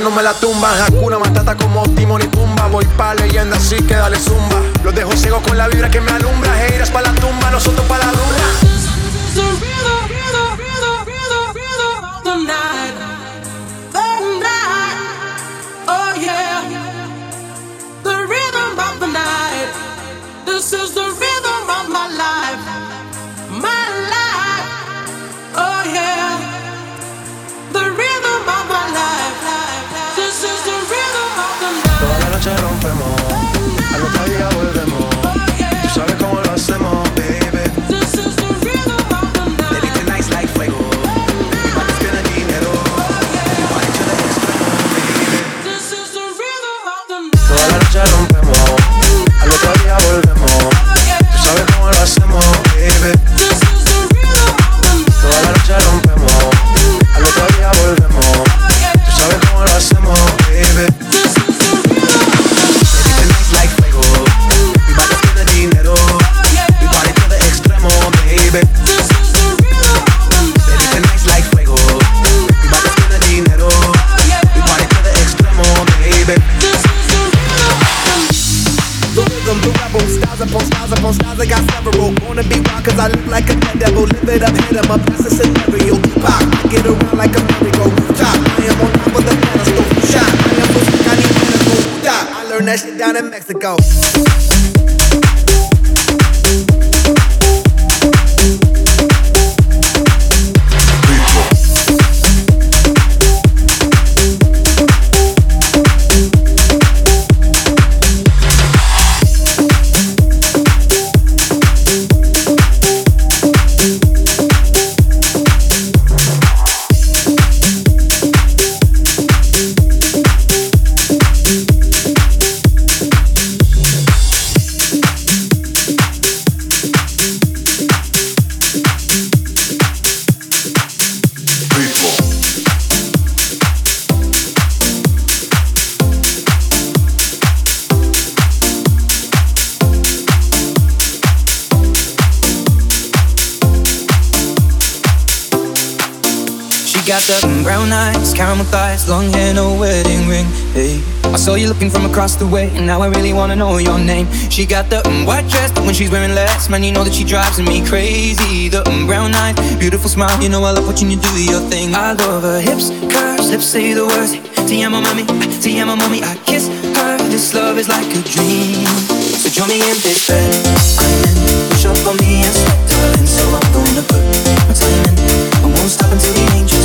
no me la tumban. Hakuna Matata como Timon y Pumba. Voy pa' leyenda, así que dale zumba. Los dejo ciego con la vibra que me alumbra. Heiras pa' la tumba, nosotros pa' la rumba. Across the way, and now I really wanna know your name. She got the um, white dress, but when she's wearing less, man, you know that she drives me crazy. The um, brown eyes, beautiful smile, you know I love watching you do your thing. I love her hips, curves, lips say the words. Te amo, mami, te amo, mommy. I kiss her. This love is like a dream. So join me in this bed. I'm in. Push up on me and start darling. So I'm gonna put my time in. I won't stop until the angels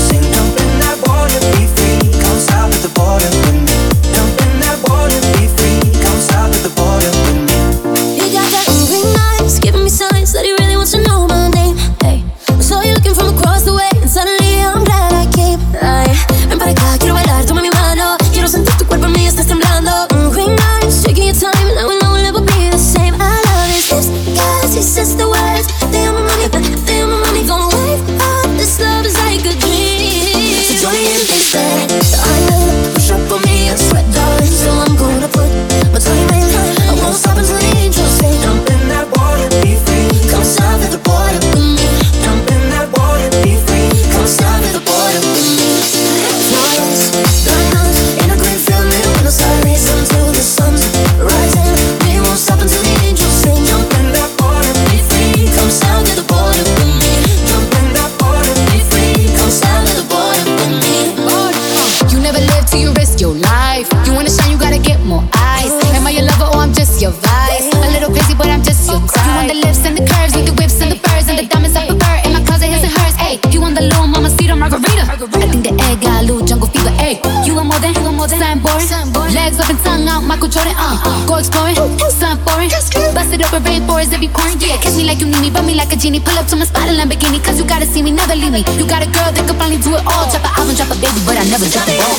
hours every porn, yeah. Catch me like you need me, rub me like a genie. Pull up to my spot in Lamborghini, cause you gotta see me, never leave me. You got a girl that could finally do it all. Drop an album, drop a baby, but I never drop it all.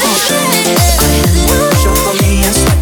Show for me, I sweat.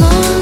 much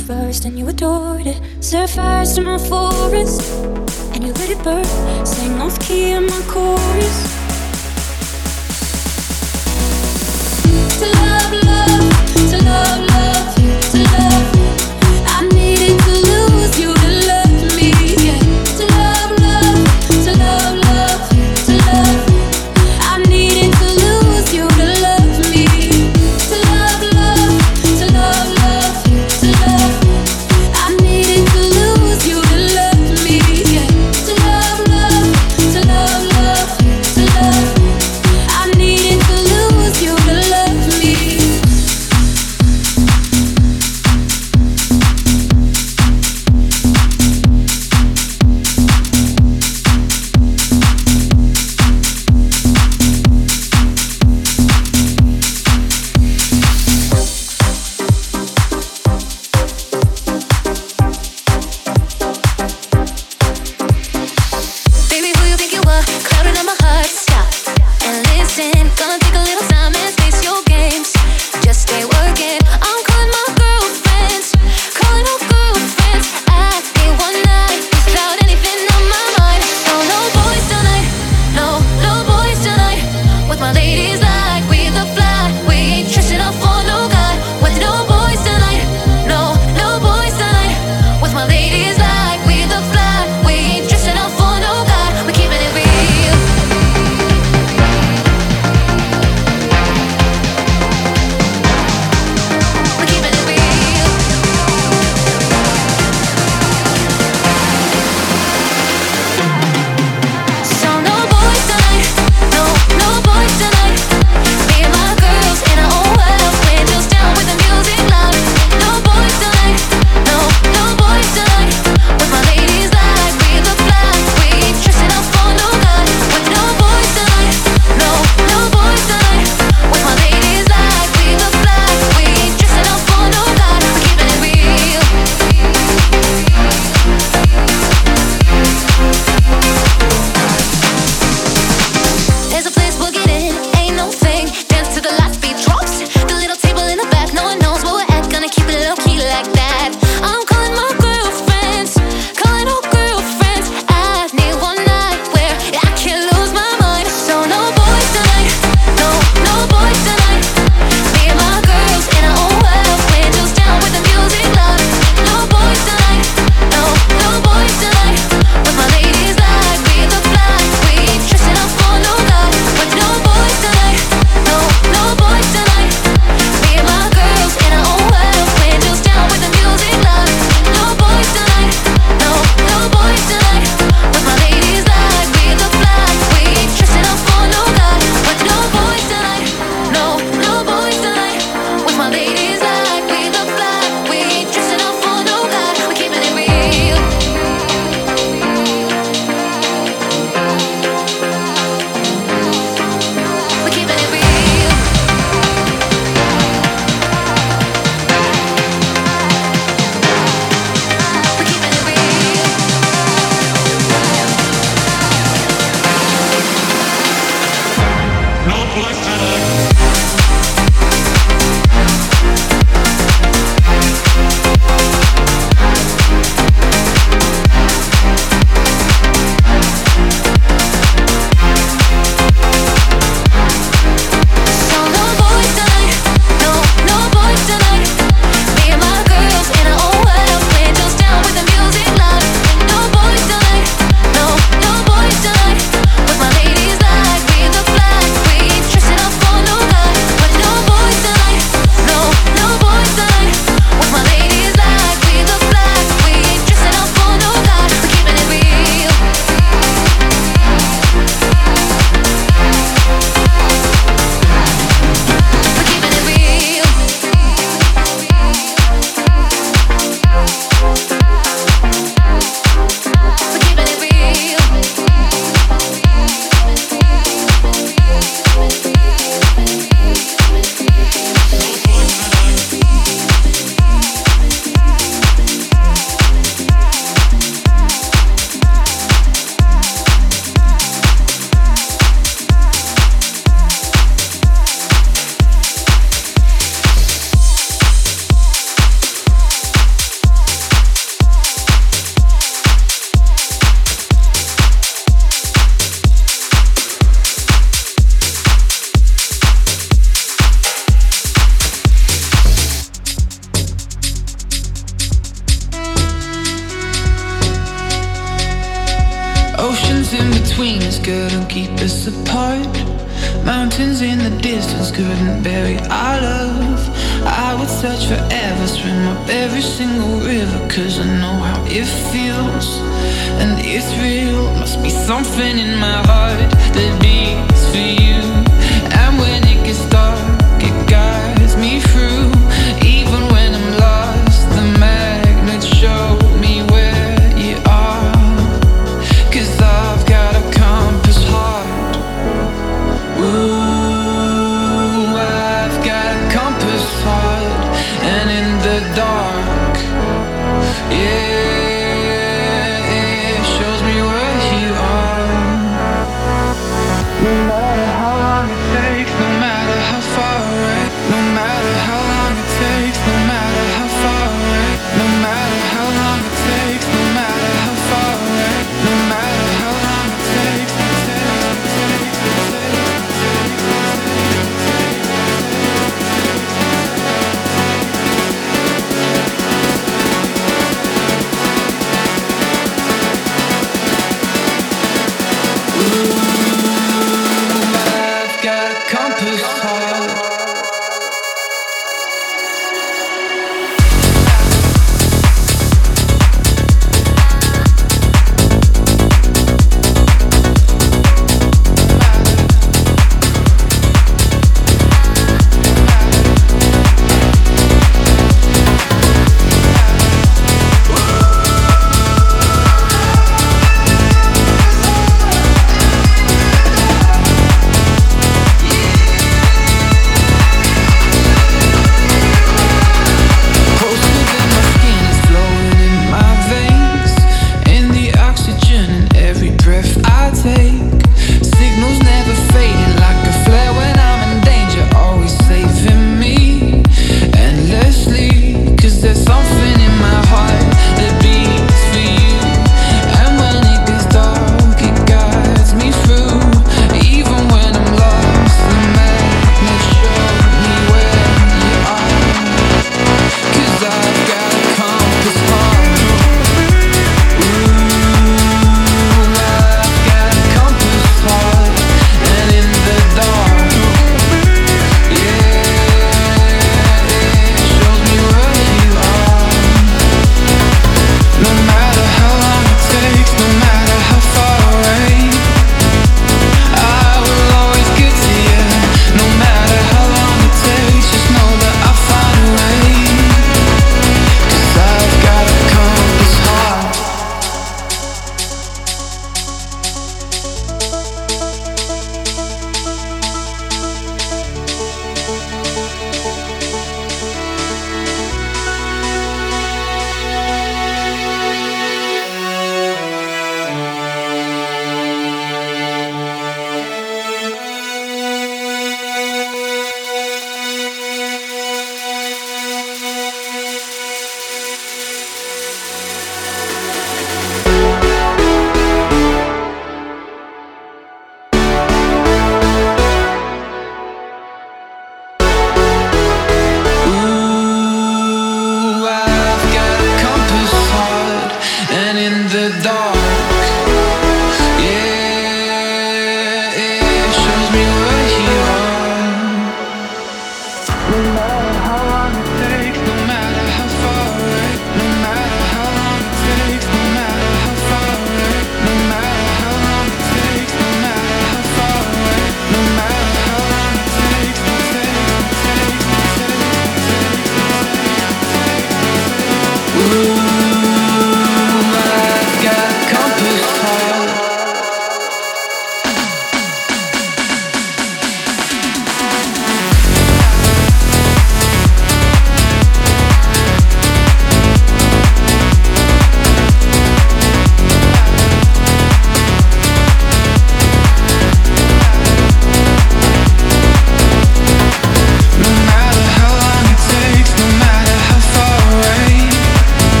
first and you adored it. Set fires to my forest and you let it burn. Sing off key in my chorus.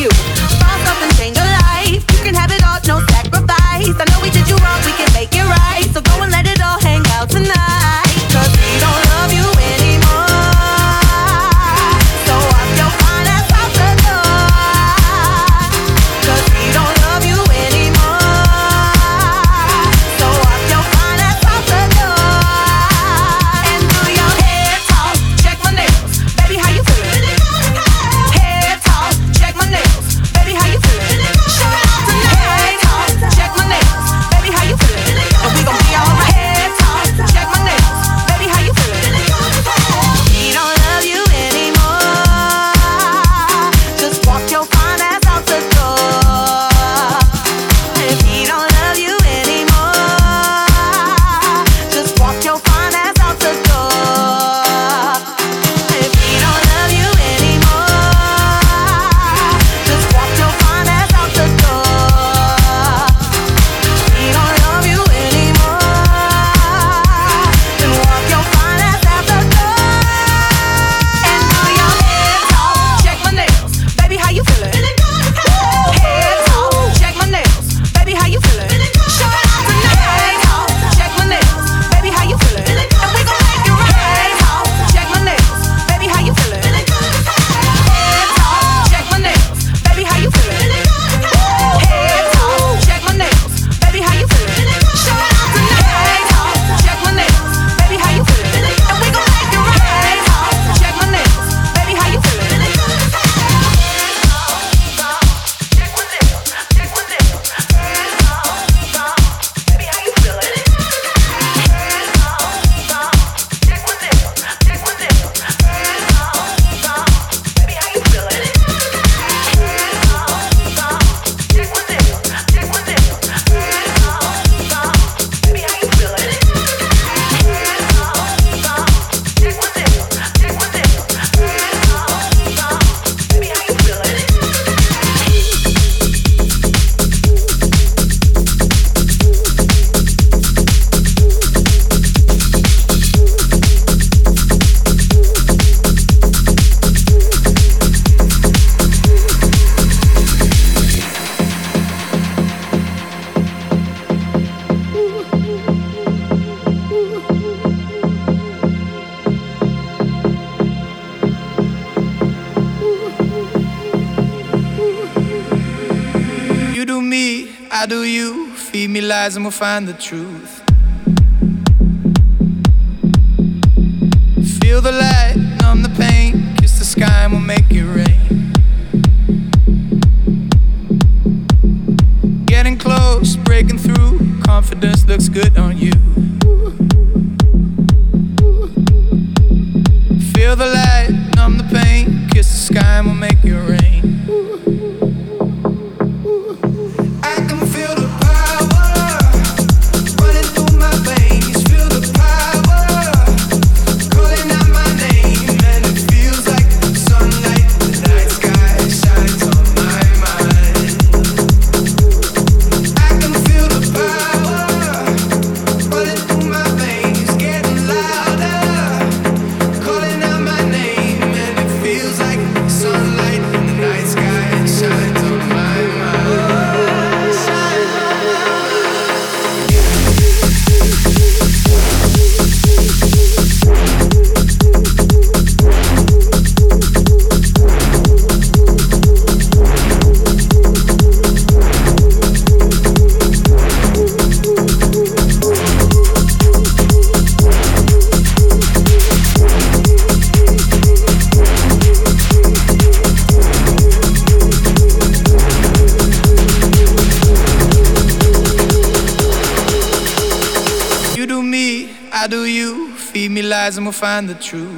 you. Find the truth. Find the truth.